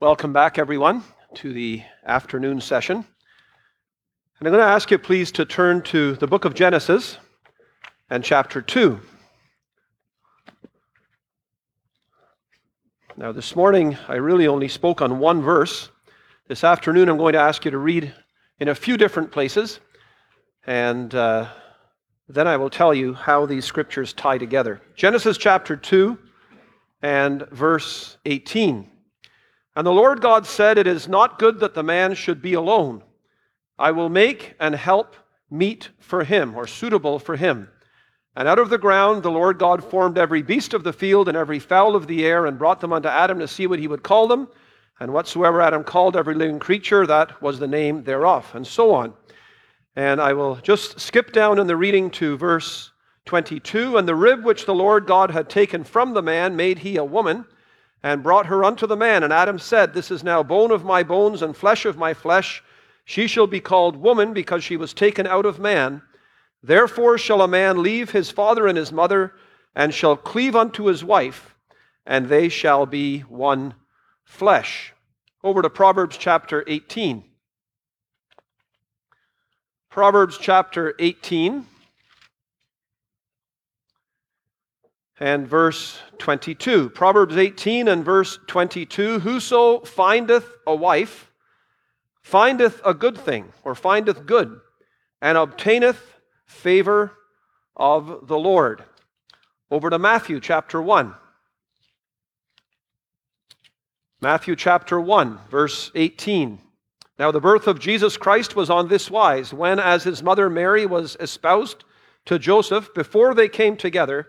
Welcome back, everyone, to the afternoon session. And I'm going to ask you, please, to turn to the book of Genesis and chapter 2. Now, this morning, I really only spoke on one verse. This afternoon, I'm going to ask you to read in a few different places, and uh, then I will tell you how these scriptures tie together. Genesis chapter 2 and verse 18. And the Lord God said, It is not good that the man should be alone. I will make and help meet for him, or suitable for him. And out of the ground the Lord God formed every beast of the field and every fowl of the air, and brought them unto Adam to see what he would call them. And whatsoever Adam called every living creature, that was the name thereof, and so on. And I will just skip down in the reading to verse 22. And the rib which the Lord God had taken from the man made he a woman and brought her unto the man. And Adam said, This is now bone of my bones and flesh of my flesh. She shall be called woman because she was taken out of man. Therefore shall a man leave his father and his mother, and shall cleave unto his wife, and they shall be one flesh. Over to Proverbs chapter 18. Proverbs chapter 18. And verse 22. Proverbs 18 and verse 22 Whoso findeth a wife findeth a good thing, or findeth good, and obtaineth favor of the Lord. Over to Matthew chapter 1. Matthew chapter 1, verse 18. Now, the birth of Jesus Christ was on this wise when, as his mother Mary was espoused to Joseph, before they came together,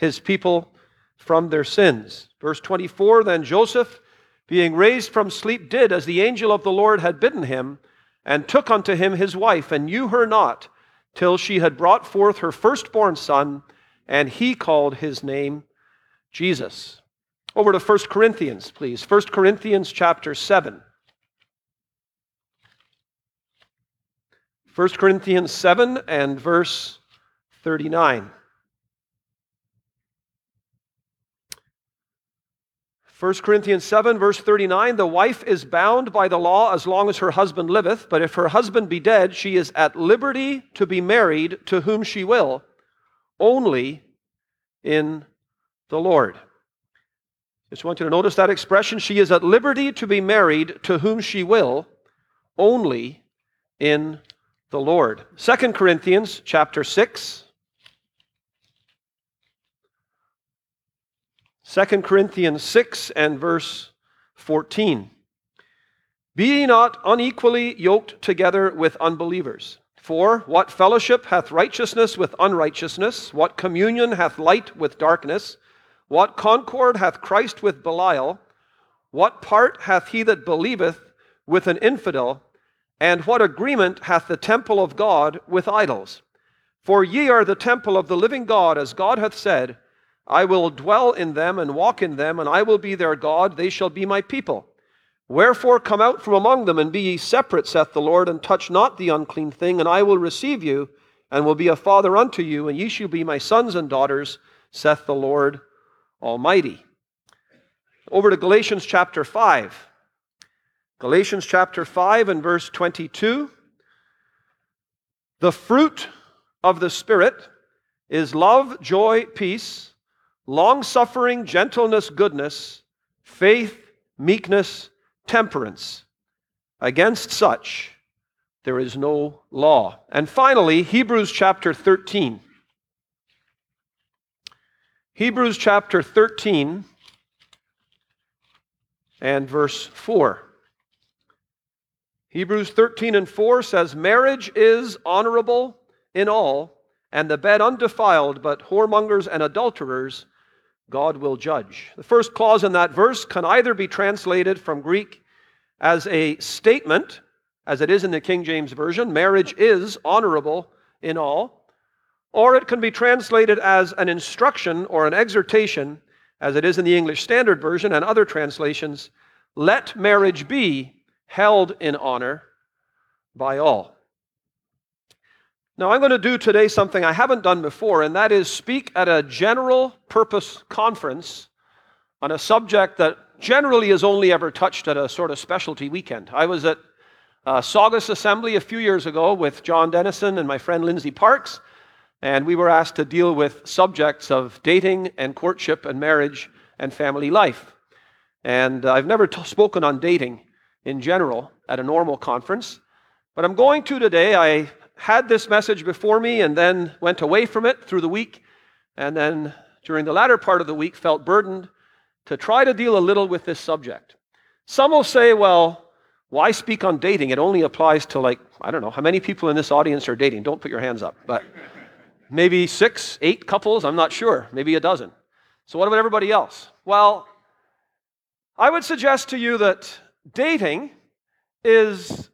his people from their sins. Verse 24 Then Joseph, being raised from sleep, did as the angel of the Lord had bidden him, and took unto him his wife, and knew her not, till she had brought forth her firstborn son, and he called his name Jesus. Over to 1 Corinthians, please. 1 Corinthians chapter 7. 1 Corinthians 7 and verse 39. 1 Corinthians 7, verse 39 The wife is bound by the law as long as her husband liveth, but if her husband be dead, she is at liberty to be married to whom she will, only in the Lord. Just want you to notice that expression. She is at liberty to be married to whom she will, only in the Lord. 2 Corinthians chapter 6. 2 Corinthians 6 and verse 14. Be ye not unequally yoked together with unbelievers. For what fellowship hath righteousness with unrighteousness? What communion hath light with darkness? What concord hath Christ with Belial? What part hath he that believeth with an infidel? And what agreement hath the temple of God with idols? For ye are the temple of the living God, as God hath said, I will dwell in them and walk in them, and I will be their God, they shall be my people. Wherefore come out from among them, and be ye separate, saith the Lord, and touch not the unclean thing, and I will receive you, and will be a father unto you, and ye shall be my sons and daughters, saith the Lord Almighty. Over to Galatians chapter 5. Galatians chapter 5 and verse 22. The fruit of the Spirit is love, joy, peace long suffering, gentleness, goodness, faith, meekness, temperance. Against such there is no law. And finally, Hebrews chapter 13. Hebrews chapter 13 and verse 4. Hebrews 13 and 4 says, Marriage is honorable in all, and the bed undefiled, but whoremongers and adulterers God will judge. The first clause in that verse can either be translated from Greek as a statement, as it is in the King James Version marriage is honorable in all, or it can be translated as an instruction or an exhortation, as it is in the English Standard Version and other translations let marriage be held in honor by all. Now, I'm going to do today something I haven't done before, and that is speak at a general purpose conference on a subject that generally is only ever touched at a sort of specialty weekend. I was at uh, Saugus Assembly a few years ago with John Dennison and my friend Lindsay Parks, and we were asked to deal with subjects of dating and courtship and marriage and family life. And uh, I've never t- spoken on dating in general at a normal conference, but I'm going to today. I had this message before me and then went away from it through the week, and then during the latter part of the week felt burdened to try to deal a little with this subject. Some will say, well, why speak on dating? It only applies to, like, I don't know, how many people in this audience are dating? Don't put your hands up. But maybe six, eight couples, I'm not sure. Maybe a dozen. So what about everybody else? Well, I would suggest to you that dating is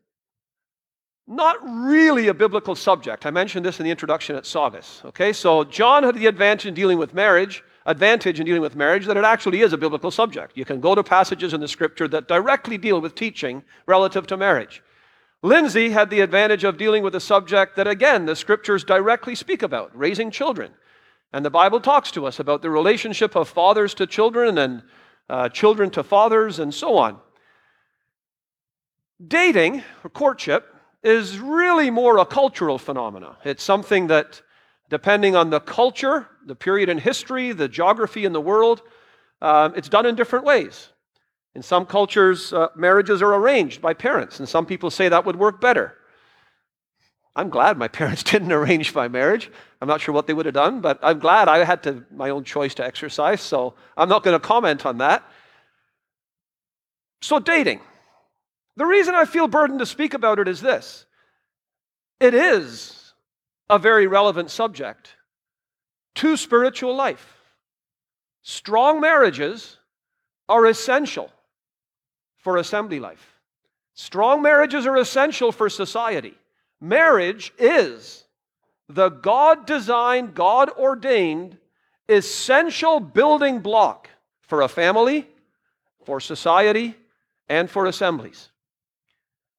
not really a biblical subject. I mentioned this in the introduction at Saugus. Okay, so John had the advantage in dealing with marriage, advantage in dealing with marriage that it actually is a biblical subject. You can go to passages in the scripture that directly deal with teaching relative to marriage. Lindsay had the advantage of dealing with a subject that, again, the scriptures directly speak about raising children. And the Bible talks to us about the relationship of fathers to children and uh, children to fathers and so on. Dating, or courtship, is really more a cultural phenomenon. It's something that, depending on the culture, the period in history, the geography in the world, um, it's done in different ways. In some cultures, uh, marriages are arranged by parents, and some people say that would work better. I'm glad my parents didn't arrange my marriage. I'm not sure what they would have done, but I'm glad I had to, my own choice to exercise, so I'm not going to comment on that. So, dating. The reason I feel burdened to speak about it is this it is a very relevant subject to spiritual life. Strong marriages are essential for assembly life. Strong marriages are essential for society. Marriage is the God designed, God ordained, essential building block for a family, for society, and for assemblies.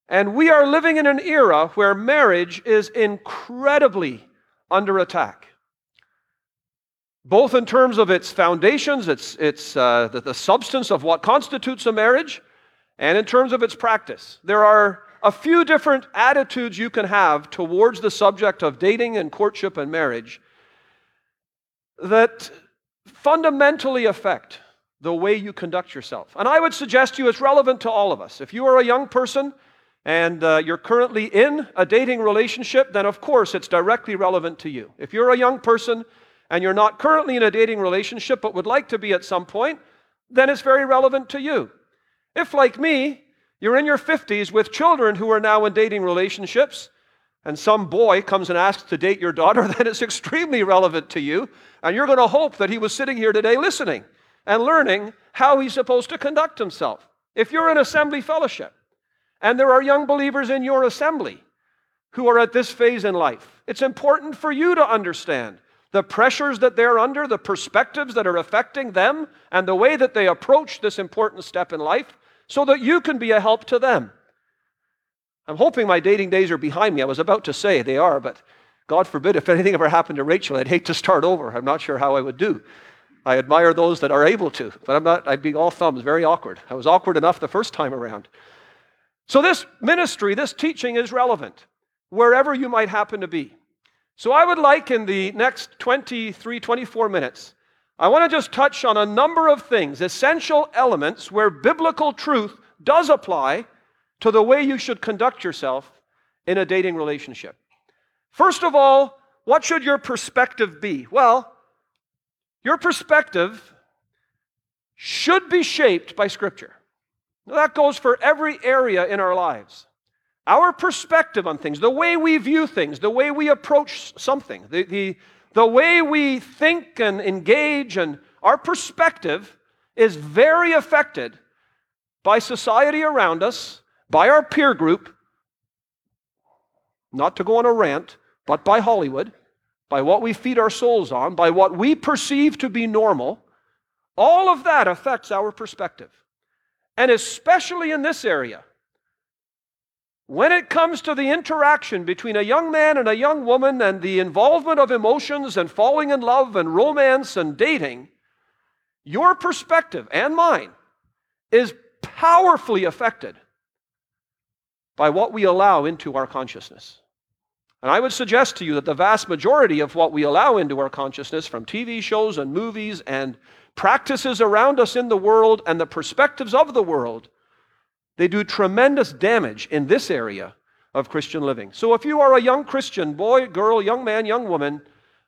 And we are living in an era where marriage is incredibly under attack. Both in terms of its foundations, its, its, uh, the, the substance of what constitutes a marriage, and in terms of its practice. There are a few different attitudes you can have towards the subject of dating and courtship and marriage that fundamentally affect the way you conduct yourself. And I would suggest to you it's relevant to all of us. If you are a young person and uh, you're currently in a dating relationship, then of course it's directly relevant to you. If you're a young person and you're not currently in a dating relationship but would like to be at some point, then it's very relevant to you. If, like me, you're in your 50s with children who are now in dating relationships, and some boy comes and asks to date your daughter, then it's extremely relevant to you, and you're going to hope that he was sitting here today listening and learning how he's supposed to conduct himself. If you're in assembly fellowship, and there are young believers in your assembly who are at this phase in life. It's important for you to understand the pressures that they're under, the perspectives that are affecting them, and the way that they approach this important step in life so that you can be a help to them. I'm hoping my dating days are behind me. I was about to say they are, but God forbid if anything ever happened to Rachel, I'd hate to start over. I'm not sure how I would do. I admire those that are able to, but I'm not, I'd be all thumbs, very awkward. I was awkward enough the first time around. So, this ministry, this teaching is relevant wherever you might happen to be. So, I would like in the next 23, 24 minutes, I want to just touch on a number of things, essential elements where biblical truth does apply to the way you should conduct yourself in a dating relationship. First of all, what should your perspective be? Well, your perspective should be shaped by Scripture. That goes for every area in our lives. Our perspective on things, the way we view things, the way we approach something, the, the, the way we think and engage, and our perspective is very affected by society around us, by our peer group, not to go on a rant, but by Hollywood, by what we feed our souls on, by what we perceive to be normal, all of that affects our perspective. And especially in this area, when it comes to the interaction between a young man and a young woman and the involvement of emotions and falling in love and romance and dating, your perspective and mine is powerfully affected by what we allow into our consciousness. And I would suggest to you that the vast majority of what we allow into our consciousness from TV shows and movies and practices around us in the world and the perspectives of the world, they do tremendous damage in this area of Christian living. So if you are a young Christian, boy, girl, young man, young woman,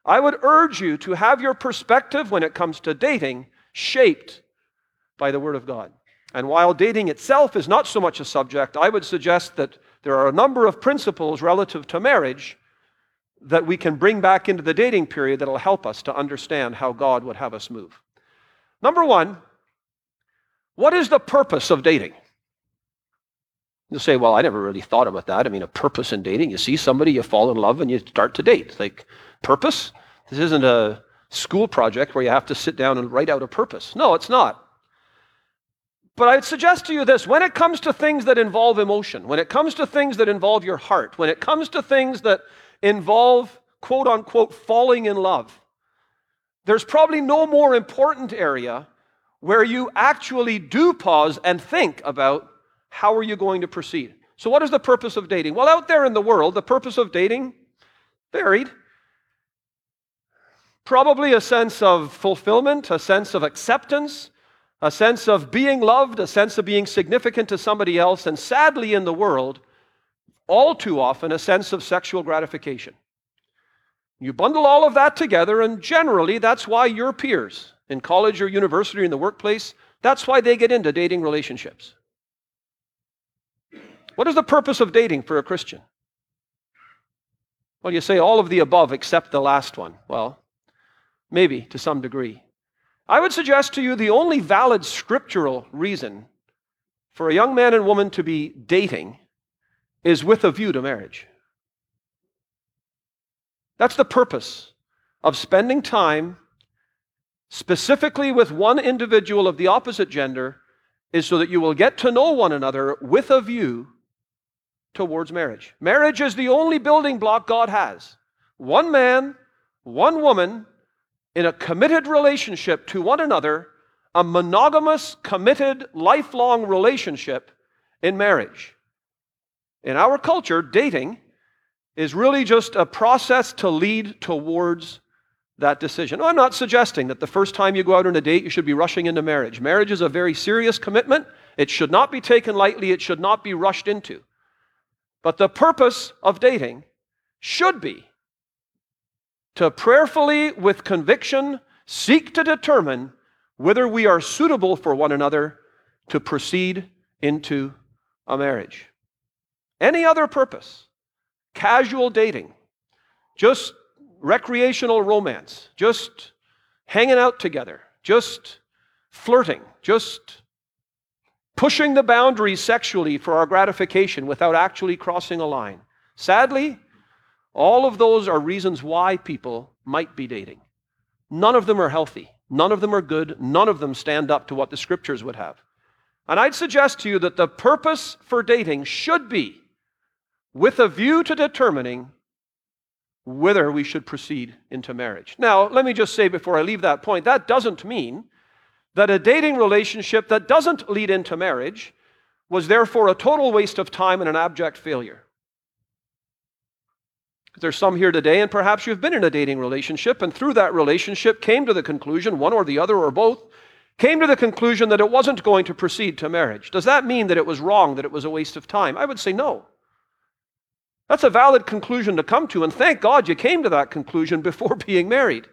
I would urge you to have your perspective when it comes to dating shaped by the Word of God. And while dating itself is not so much a subject, I would suggest that there are a number of principles relative to marriage that we can bring back into the dating period that will help us to understand how God would have us move. Number one, what is the purpose of dating? You'll say, well, I never really thought about that. I mean, a purpose in dating. You see somebody, you fall in love, and you start to date. Like, purpose? This isn't a school project where you have to sit down and write out a purpose. No, it's not. But I'd suggest to you this when it comes to things that involve emotion, when it comes to things that involve your heart, when it comes to things that involve, quote unquote, falling in love, there's probably no more important area where you actually do pause and think about how are you going to proceed. So, what is the purpose of dating? Well, out there in the world, the purpose of dating varied. Probably a sense of fulfillment, a sense of acceptance, a sense of being loved, a sense of being significant to somebody else, and sadly in the world, all too often, a sense of sexual gratification. You bundle all of that together, and generally, that's why your peers in college or university or in the workplace, that's why they get into dating relationships. What is the purpose of dating for a Christian? Well, you say all of the above except the last one. Well, maybe to some degree. I would suggest to you the only valid scriptural reason for a young man and woman to be dating is with a view to marriage. That's the purpose of spending time specifically with one individual of the opposite gender is so that you will get to know one another with a view towards marriage. Marriage is the only building block God has. One man, one woman in a committed relationship to one another, a monogamous, committed, lifelong relationship in marriage. In our culture, dating is really just a process to lead towards that decision. I'm not suggesting that the first time you go out on a date, you should be rushing into marriage. Marriage is a very serious commitment. It should not be taken lightly, it should not be rushed into. But the purpose of dating should be to prayerfully, with conviction, seek to determine whether we are suitable for one another to proceed into a marriage. Any other purpose, casual dating, just recreational romance, just hanging out together, just flirting, just pushing the boundaries sexually for our gratification without actually crossing a line. Sadly, all of those are reasons why people might be dating. None of them are healthy. None of them are good. None of them stand up to what the scriptures would have. And I'd suggest to you that the purpose for dating should be with a view to determining whether we should proceed into marriage. Now, let me just say before I leave that point that doesn't mean that a dating relationship that doesn't lead into marriage was therefore a total waste of time and an abject failure. There's some here today, and perhaps you've been in a dating relationship, and through that relationship came to the conclusion, one or the other or both, came to the conclusion that it wasn't going to proceed to marriage. Does that mean that it was wrong, that it was a waste of time? I would say no. That's a valid conclusion to come to, and thank God you came to that conclusion before being married,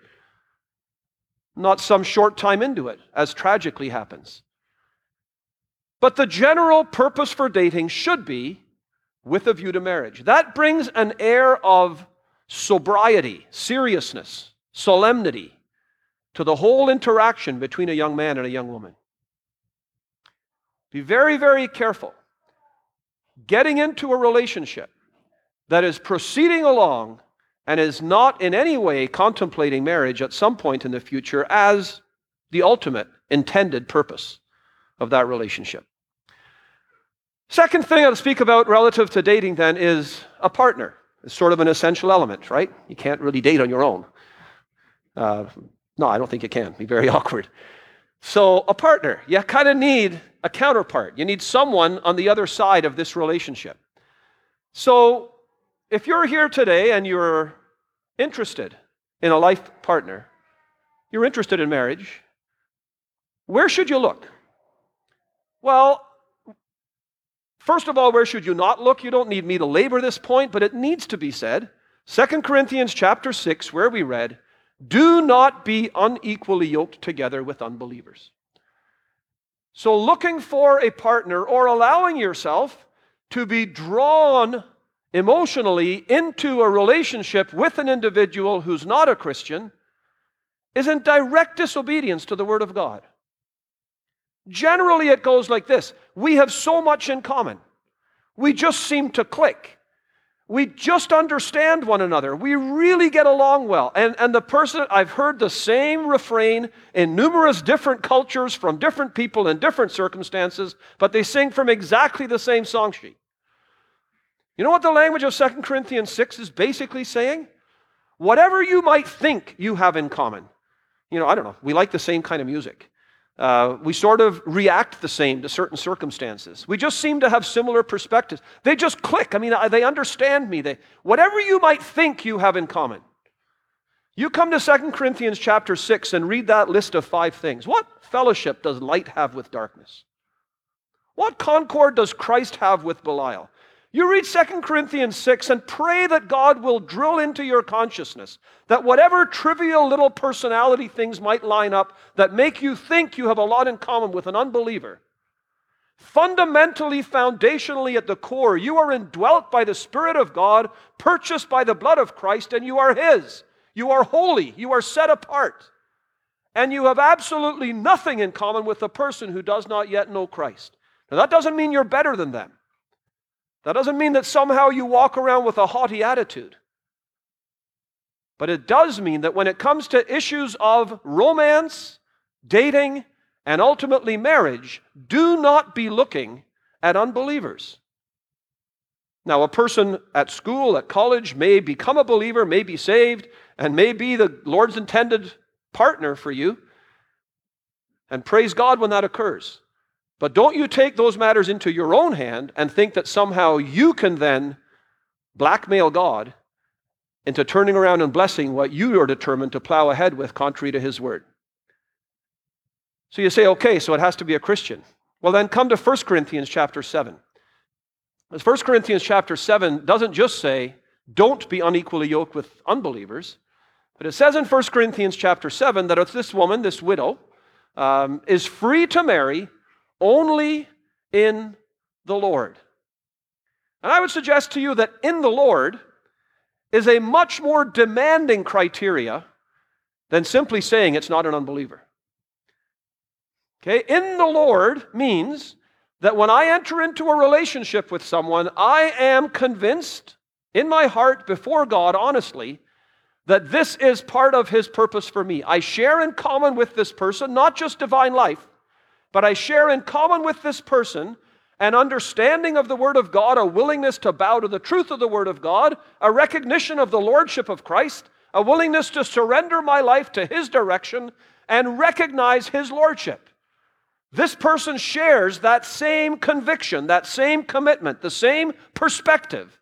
not some short time into it, as tragically happens. But the general purpose for dating should be with a view to marriage. That brings an air of sobriety, seriousness, solemnity to the whole interaction between a young man and a young woman. Be very, very careful. Getting into a relationship that is proceeding along and is not in any way contemplating marriage at some point in the future as the ultimate intended purpose of that relationship. Second thing I'll speak about relative to dating then is a partner. It's sort of an essential element, right? You can't really date on your own. Uh, no, I don't think you can. It'd be very awkward. So, a partner, you kind of need a counterpart. You need someone on the other side of this relationship. So, if you're here today and you're interested in a life partner, you're interested in marriage, where should you look? Well, first of all, where should you not look? You don't need me to labor this point, but it needs to be said. 2 Corinthians chapter 6, where we read, Do not be unequally yoked together with unbelievers. So, looking for a partner or allowing yourself to be drawn emotionally into a relationship with an individual who's not a Christian is in direct disobedience to the Word of God. Generally, it goes like this We have so much in common. We just seem to click. We just understand one another. We really get along well. And, and the person, I've heard the same refrain in numerous different cultures from different people in different circumstances, but they sing from exactly the same song sheet. You know what the language of 2 Corinthians 6 is basically saying? Whatever you might think you have in common. You know, I don't know, we like the same kind of music. Uh, we sort of react the same to certain circumstances. We just seem to have similar perspectives. They just click. I mean, they understand me. They, whatever you might think you have in common. You come to 2 Corinthians chapter 6 and read that list of five things. What fellowship does light have with darkness? What concord does Christ have with Belial? You read 2 Corinthians 6 and pray that God will drill into your consciousness that whatever trivial little personality things might line up that make you think you have a lot in common with an unbeliever, fundamentally, foundationally, at the core, you are indwelt by the Spirit of God, purchased by the blood of Christ, and you are His. You are holy, you are set apart, and you have absolutely nothing in common with the person who does not yet know Christ. Now, that doesn't mean you're better than them. That doesn't mean that somehow you walk around with a haughty attitude. But it does mean that when it comes to issues of romance, dating, and ultimately marriage, do not be looking at unbelievers. Now, a person at school, at college, may become a believer, may be saved, and may be the Lord's intended partner for you. And praise God when that occurs. But don't you take those matters into your own hand and think that somehow you can then blackmail God into turning around and blessing what you are determined to plow ahead with contrary to his word. So you say, okay, so it has to be a Christian. Well, then come to 1 Corinthians chapter 7. As 1 Corinthians chapter 7 doesn't just say, don't be unequally yoked with unbelievers, but it says in 1 Corinthians chapter 7 that it's this woman, this widow, um, is free to marry only in the Lord. And I would suggest to you that in the Lord is a much more demanding criteria than simply saying it's not an unbeliever. Okay, in the Lord means that when I enter into a relationship with someone, I am convinced in my heart before God, honestly, that this is part of His purpose for me. I share in common with this person, not just divine life, but I share in common with this person an understanding of the Word of God, a willingness to bow to the truth of the Word of God, a recognition of the Lordship of Christ, a willingness to surrender my life to His direction and recognize His Lordship. This person shares that same conviction, that same commitment, the same perspective.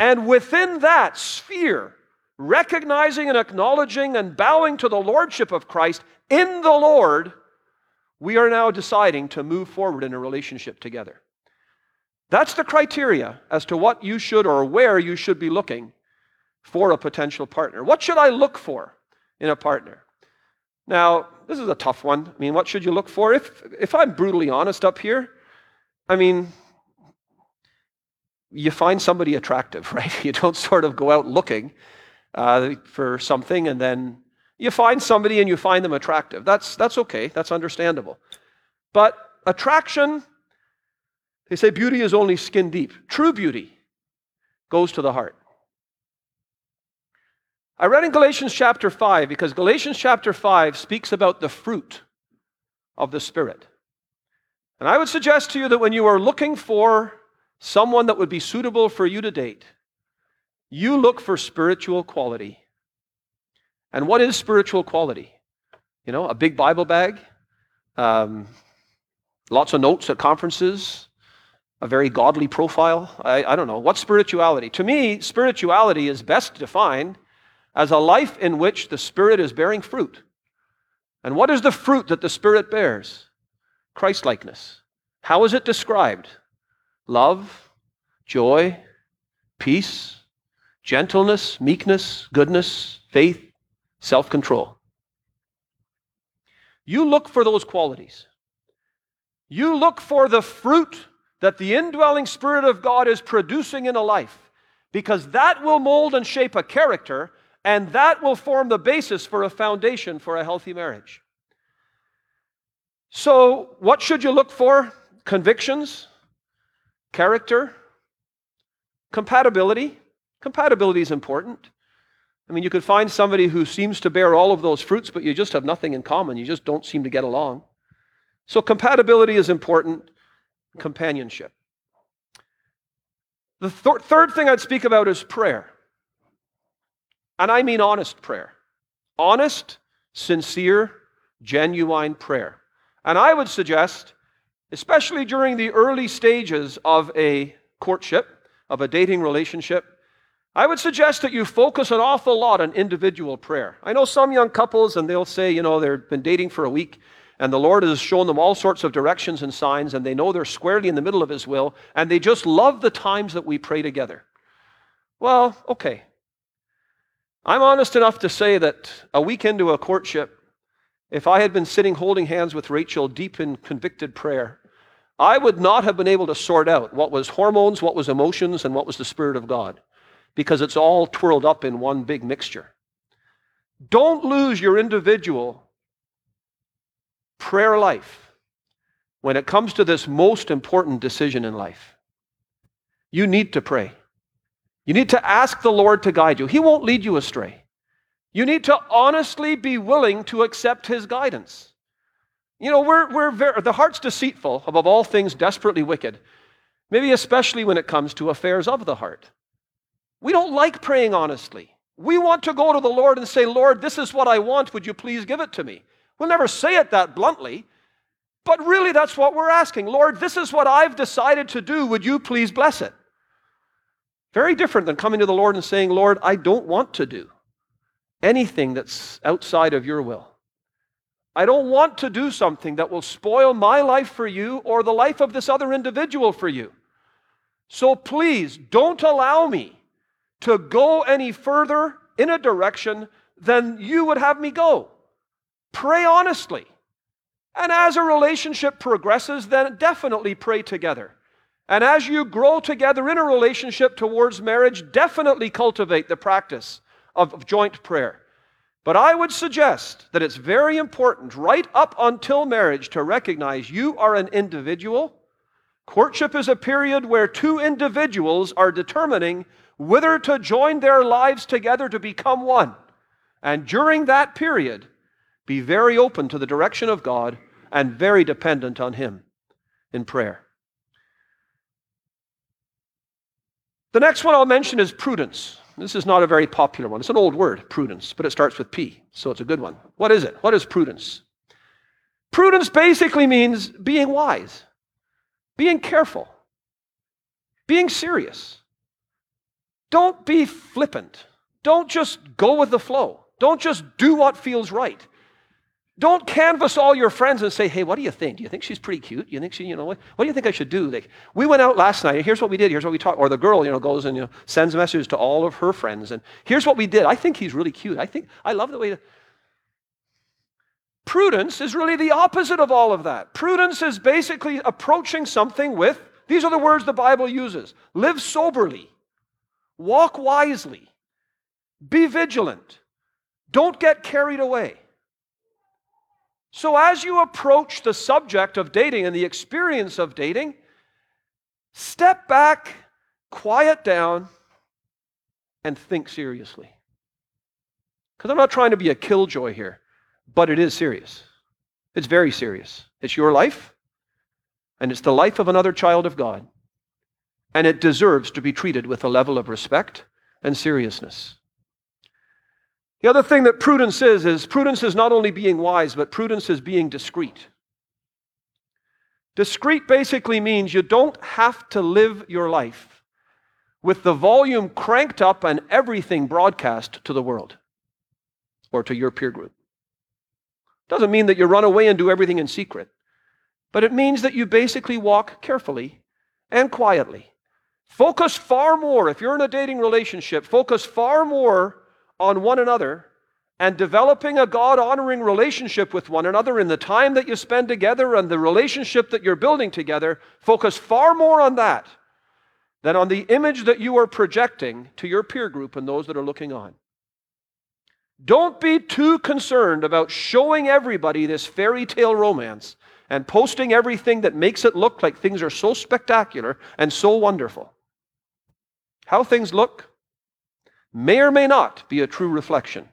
And within that sphere, recognizing and acknowledging and bowing to the Lordship of Christ in the Lord, we are now deciding to move forward in a relationship together. That's the criteria as to what you should or where you should be looking for a potential partner. What should I look for in a partner? Now, this is a tough one. I mean, what should you look for? If, if I'm brutally honest up here, I mean, you find somebody attractive, right? You don't sort of go out looking uh, for something and then you find somebody and you find them attractive. That's, that's okay, that's understandable. But attraction They say beauty is only skin deep. True beauty goes to the heart. I read in Galatians chapter 5 because Galatians chapter 5 speaks about the fruit of the Spirit. And I would suggest to you that when you are looking for someone that would be suitable for you to date, you look for spiritual quality. And what is spiritual quality? You know, a big Bible bag, um, lots of notes at conferences, a very godly profile. I, I don't know. What's spirituality? To me, spirituality is best defined as a life in which the Spirit is bearing fruit. And what is the fruit that the Spirit bears? Christlikeness. How is it described? Love, joy, peace, gentleness, meekness, goodness, faith, self control. You look for those qualities. You look for the fruit that the indwelling Spirit of God is producing in a life, because that will mold and shape a character, and that will form the basis for a foundation for a healthy marriage. So, what should you look for? Convictions, character, compatibility. Compatibility is important. I mean, you could find somebody who seems to bear all of those fruits, but you just have nothing in common. You just don't seem to get along. So, compatibility is important, companionship. The th- third thing I'd speak about is prayer. And I mean honest prayer. Honest, sincere, genuine prayer. And I would suggest, especially during the early stages of a courtship, of a dating relationship, I would suggest that you focus an awful lot on individual prayer. I know some young couples, and they'll say, you know, they've been dating for a week, and the Lord has shown them all sorts of directions and signs, and they know they're squarely in the middle of His will, and they just love the times that we pray together. Well, okay. I'm honest enough to say that a week into a courtship, if I had been sitting holding hands with Rachel deep in convicted prayer, I would not have been able to sort out what was hormones, what was emotions, and what was the Spirit of God, because it's all twirled up in one big mixture. Don't lose your individual prayer life when it comes to this most important decision in life. You need to pray. You need to ask the Lord to guide you. He won't lead you astray. You need to honestly be willing to accept his guidance. You know, we're, we're very, the heart's deceitful, above all things, desperately wicked, maybe especially when it comes to affairs of the heart. We don't like praying honestly. We want to go to the Lord and say, Lord, this is what I want. Would you please give it to me? We'll never say it that bluntly, but really that's what we're asking. Lord, this is what I've decided to do. Would you please bless it? Very different than coming to the Lord and saying, Lord, I don't want to do anything that's outside of your will. I don't want to do something that will spoil my life for you or the life of this other individual for you. So please don't allow me to go any further in a direction than you would have me go. Pray honestly. And as a relationship progresses, then definitely pray together. And as you grow together in a relationship towards marriage, definitely cultivate the practice of joint prayer. But I would suggest that it's very important, right up until marriage, to recognize you are an individual. Courtship is a period where two individuals are determining whether to join their lives together to become one. And during that period, be very open to the direction of God and very dependent on Him in prayer. The next one I'll mention is prudence. This is not a very popular one. It's an old word, prudence, but it starts with P, so it's a good one. What is it? What is prudence? Prudence basically means being wise, being careful, being serious. Don't be flippant. Don't just go with the flow. Don't just do what feels right. Don't canvass all your friends and say, hey, what do you think? Do you think she's pretty cute? Do you think she, you know, what, what do you think I should do? Like, we went out last night, and here's what we did, here's what we talked. Or the girl, you know, goes and you know, sends messages to all of her friends, and here's what we did. I think he's really cute. I think, I love the way. Prudence is really the opposite of all of that. Prudence is basically approaching something with, these are the words the Bible uses live soberly, walk wisely, be vigilant, don't get carried away. So, as you approach the subject of dating and the experience of dating, step back, quiet down, and think seriously. Because I'm not trying to be a killjoy here, but it is serious. It's very serious. It's your life, and it's the life of another child of God. And it deserves to be treated with a level of respect and seriousness. The other thing that prudence is, is prudence is not only being wise, but prudence is being discreet. Discreet basically means you don't have to live your life with the volume cranked up and everything broadcast to the world or to your peer group. Doesn't mean that you run away and do everything in secret, but it means that you basically walk carefully and quietly. Focus far more, if you're in a dating relationship, focus far more on one another and developing a God honoring relationship with one another in the time that you spend together and the relationship that you're building together, focus far more on that than on the image that you are projecting to your peer group and those that are looking on. Don't be too concerned about showing everybody this fairy tale romance and posting everything that makes it look like things are so spectacular and so wonderful. How things look may or may not be a true reflection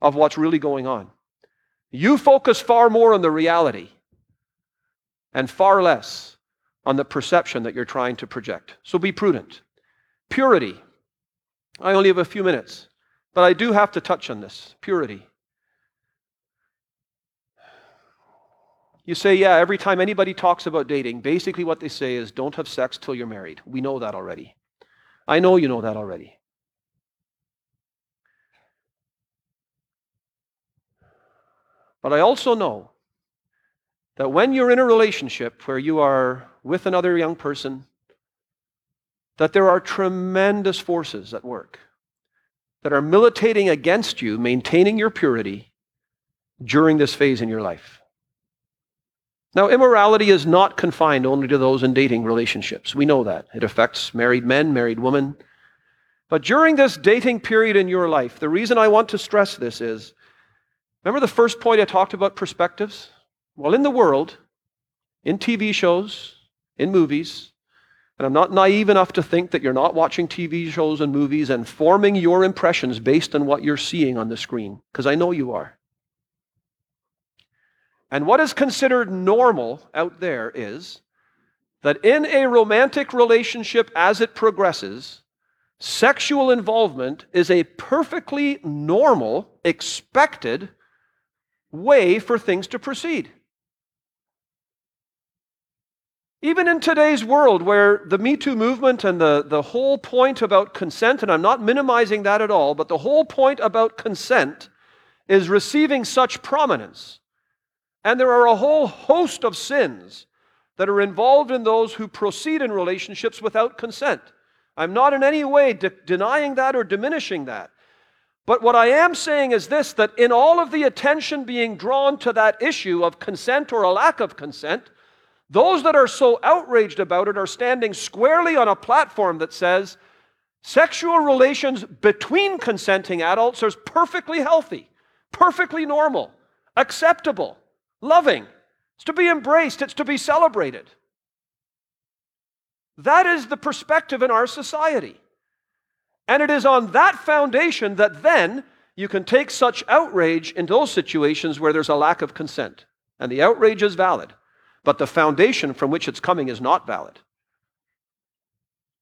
of what's really going on. You focus far more on the reality and far less on the perception that you're trying to project. So be prudent. Purity. I only have a few minutes. But I do have to touch on this purity. You say, yeah, every time anybody talks about dating, basically what they say is don't have sex till you're married. We know that already. I know you know that already. But I also know that when you're in a relationship where you are with another young person, that there are tremendous forces at work that are militating against you maintaining your purity during this phase in your life. Now, immorality is not confined only to those in dating relationships. We know that. It affects married men, married women. But during this dating period in your life, the reason I want to stress this is remember the first point I talked about perspectives? Well, in the world, in TV shows, in movies, and I'm not naive enough to think that you're not watching TV shows and movies and forming your impressions based on what you're seeing on the screen, because I know you are. And what is considered normal out there is that in a romantic relationship as it progresses, sexual involvement is a perfectly normal, expected way for things to proceed. Even in today's world, where the Me Too movement and the, the whole point about consent, and I'm not minimizing that at all, but the whole point about consent is receiving such prominence. And there are a whole host of sins that are involved in those who proceed in relationships without consent. I'm not in any way de- denying that or diminishing that. But what I am saying is this that in all of the attention being drawn to that issue of consent or a lack of consent, those that are so outraged about it are standing squarely on a platform that says sexual relations between consenting adults are perfectly healthy, perfectly normal, acceptable, loving. It's to be embraced, it's to be celebrated. That is the perspective in our society. And it is on that foundation that then you can take such outrage in those situations where there's a lack of consent. And the outrage is valid but the foundation from which it's coming is not valid.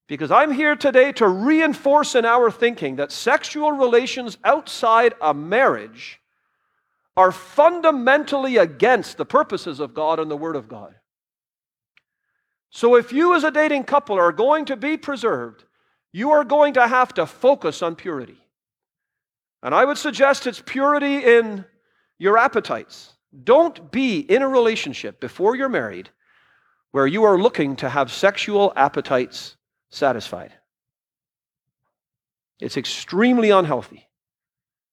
Because I'm here today to reinforce in our thinking that sexual relations outside a marriage are fundamentally against the purposes of God and the Word of God. So if you, as a dating couple, are going to be preserved, you are going to have to focus on purity. And I would suggest it's purity in your appetites. Don't be in a relationship before you're married where you are looking to have sexual appetites satisfied. It's extremely unhealthy,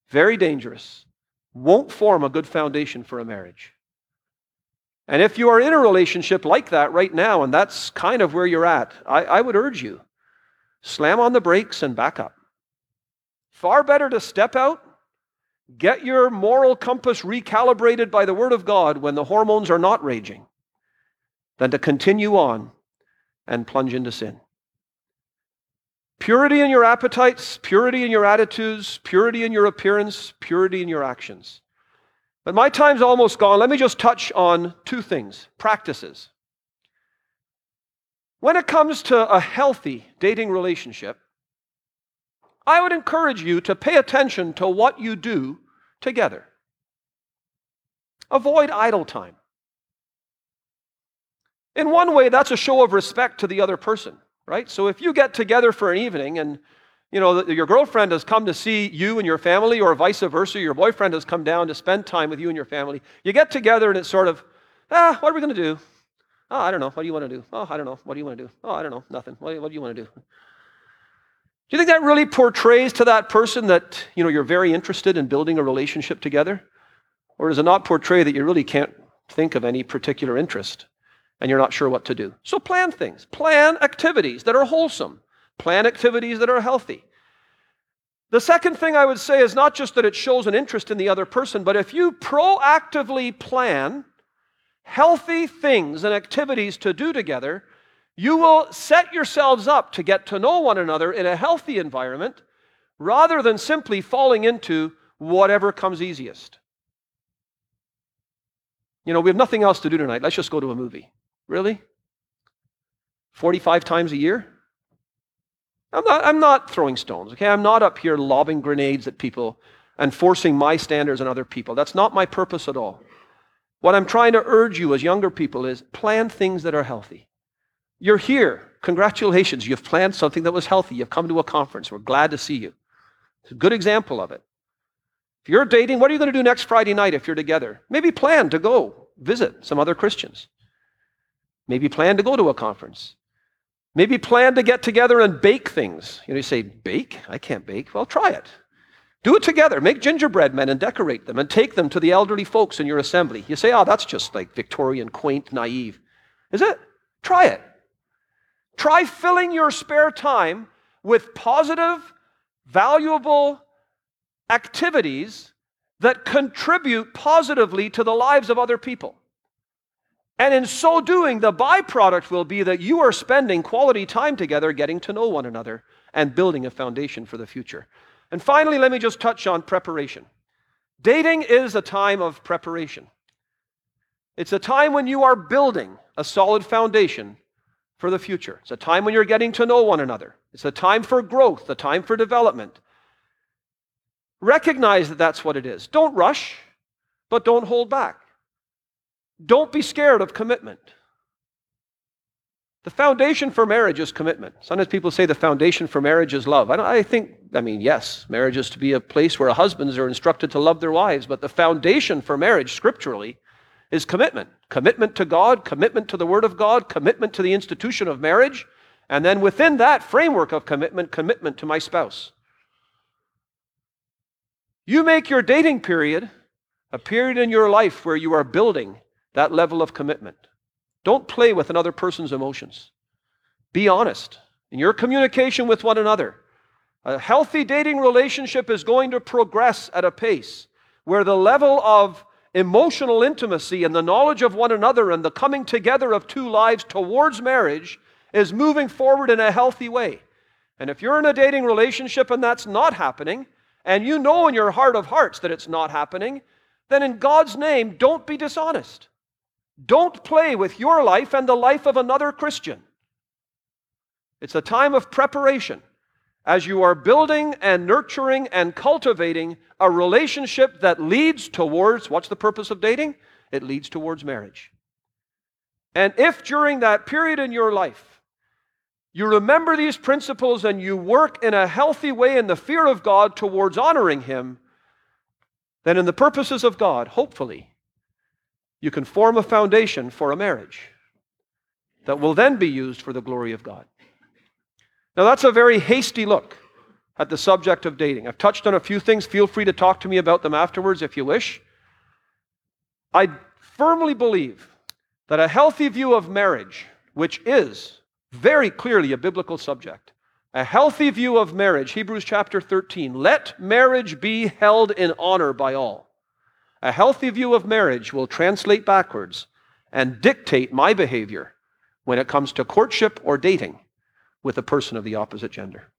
very dangerous, won't form a good foundation for a marriage. And if you are in a relationship like that right now, and that's kind of where you're at, I, I would urge you slam on the brakes and back up. Far better to step out Get your moral compass recalibrated by the Word of God when the hormones are not raging than to continue on and plunge into sin. Purity in your appetites, purity in your attitudes, purity in your appearance, purity in your actions. But my time's almost gone. Let me just touch on two things practices. When it comes to a healthy dating relationship, I would encourage you to pay attention to what you do together. Avoid idle time. In one way, that's a show of respect to the other person, right? So if you get together for an evening and you know, your girlfriend has come to see you and your family, or vice versa, your boyfriend has come down to spend time with you and your family. You get together and it's sort of, ah, what are we going to do? Oh, I don't know. What do you want to do? Oh, I don't know. What do you want to do? Oh, I don't know. Nothing. What, what do you want to do? Do you think that really portrays to that person that, you know, you're very interested in building a relationship together? Or does it not portray that you really can't think of any particular interest and you're not sure what to do? So plan things. Plan activities that are wholesome. Plan activities that are healthy. The second thing I would say is not just that it shows an interest in the other person, but if you proactively plan healthy things and activities to do together, you will set yourselves up to get to know one another in a healthy environment rather than simply falling into whatever comes easiest. You know, we have nothing else to do tonight. Let's just go to a movie. Really? 45 times a year? I'm not, I'm not throwing stones, okay? I'm not up here lobbing grenades at people and forcing my standards on other people. That's not my purpose at all. What I'm trying to urge you as younger people is plan things that are healthy. You're here. Congratulations. You've planned something that was healthy. You've come to a conference. We're glad to see you. It's a good example of it. If you're dating, what are you going to do next Friday night if you're together? Maybe plan to go visit some other Christians. Maybe plan to go to a conference. Maybe plan to get together and bake things. You know, you say, bake? I can't bake. Well, try it. Do it together. Make gingerbread men and decorate them and take them to the elderly folks in your assembly. You say, oh, that's just like Victorian, quaint, naive. Is it? Try it. Try filling your spare time with positive, valuable activities that contribute positively to the lives of other people. And in so doing, the byproduct will be that you are spending quality time together getting to know one another and building a foundation for the future. And finally, let me just touch on preparation. Dating is a time of preparation. It's a time when you are building a solid foundation for the future. It's a time when you're getting to know one another. It's a time for growth, a time for development. Recognize that that's what it is. Don't rush, but don't hold back. Don't be scared of commitment. The foundation for marriage is commitment. Sometimes people say the foundation for marriage is love. I, I, think, I mean, yes, marriage is to be a place where husbands are instructed to love their wives, but the foundation for marriage scripturally is commitment commitment to God, commitment to the Word of God, commitment to the institution of marriage, and then within that framework of commitment, commitment to my spouse. You make your dating period a period in your life where you are building that level of commitment. Don't play with another person's emotions. Be honest in your communication with one another. A healthy dating relationship is going to progress at a pace where the level of emotional intimacy and the knowledge of one another and the coming together of two lives towards marriage is moving forward in a healthy way. And if you're in a dating relationship and that's not happening, and you know in your heart of hearts that it's not happening, then in God's name, don't be dishonest. Don't play with your life and the life of another Christian. It's a time of preparation as you are building and nurturing and cultivating a relationship that leads towards what's the purpose of dating? It leads towards marriage. And if during that period in your life you remember these principles and you work in a healthy way in the fear of God towards honoring Him, then in the purposes of God, hopefully, you can form a foundation for a marriage that will then be used for the glory of God. Now, that's a very hasty look at the subject of dating. I've touched on a few things. Feel free to talk to me about them afterwards if you wish. I firmly believe that a healthy view of marriage, which is very clearly a biblical subject, a healthy view of marriage, Hebrews chapter 13, let marriage be held in honor by all. A healthy view of marriage will translate backwards and dictate my behavior when it comes to courtship or dating with a person of the opposite gender.